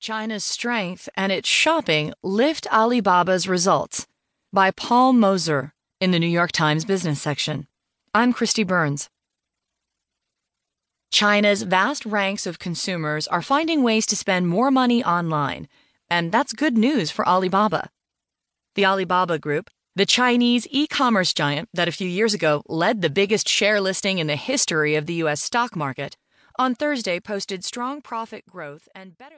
China's Strength and Its Shopping Lift Alibaba's Results by Paul Mozur in the New York Times Business section. I'm Kristi Burns. China's vast ranks of consumers are finding ways to spend more money online, and that's good news for Alibaba. The Alibaba Group, the Chinese e commerce giant that a few years ago led the biggest share listing in the history of the U.S. stock market, on Thursday posted strong profit growth and better